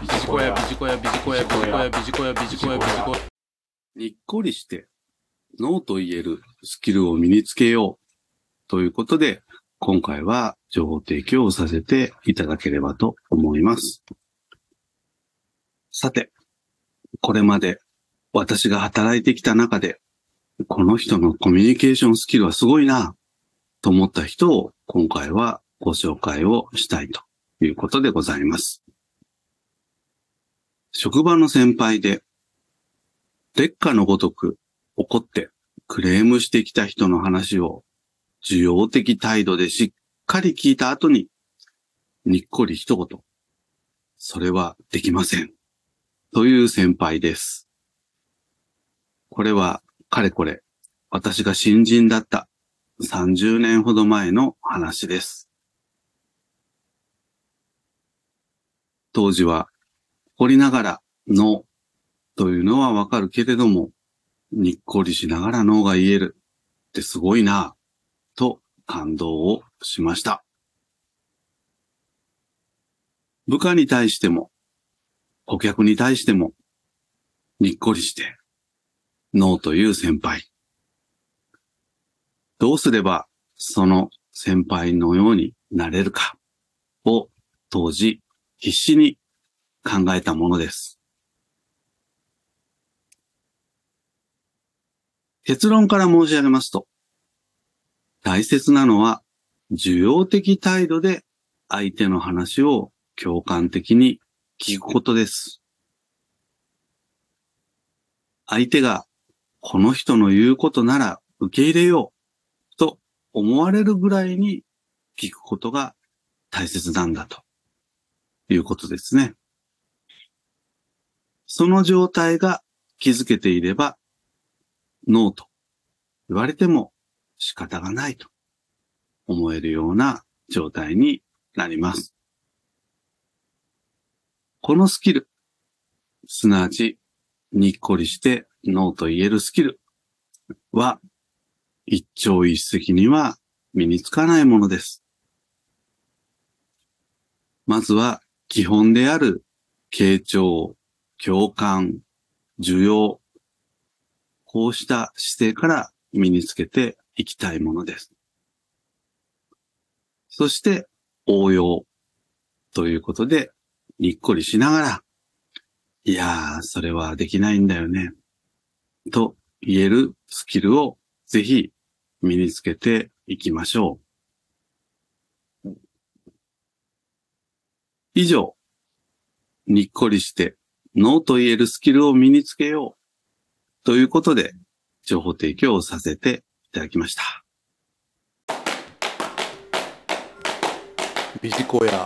ビジコヤ、ビジコヤ、ビジコヤ、ビジコヤ、ビジコヤ、ビジコヤ、ビジコヤ。にっこりして、ノーと言えるスキルを身につけよう。ということで、今回は情報提供をさせていただければと思います。さて、これまで私が働いてきた中で、この人のコミュニケーションスキルはすごいな、と思った人を今回はご紹介をしたいということでございます。職場の先輩で、劣化のごとく怒ってクレームしてきた人の話を需要的態度でしっかり聞いた後に、にっこり一言。それはできません。という先輩です。これは、かれこれ、私が新人だった30年ほど前の話です。当時は、怒りながら、ノーというのはわかるけれども、にっこりしながらノーが言えるってすごいな、と感動をしました。部下に対しても、顧客に対しても、にっこりして、ノーという先輩。どうすれば、その先輩のようになれるか、を当時必死に考えたものです。結論から申し上げますと、大切なのは、需要的態度で相手の話を共感的に聞くことです。相手が、この人の言うことなら受け入れようと思われるぐらいに聞くことが大切なんだということですね。その状態が気づけていれば、ノーと言われても仕方がないと思えるような状態になります。このスキル、すなわち、にっこりしてノーと言えるスキルは、一朝一夕には身につかないものです。まずは基本である傾聴、共感、需要、こうした姿勢から身につけていきたいものです。そして応用ということで、にっこりしながら、いやー、それはできないんだよね。と言えるスキルをぜひ身につけていきましょう。以上、にっこりしてノーと言えるスキルを身につけようということで情報提供をさせていただきました。ビジコヤ、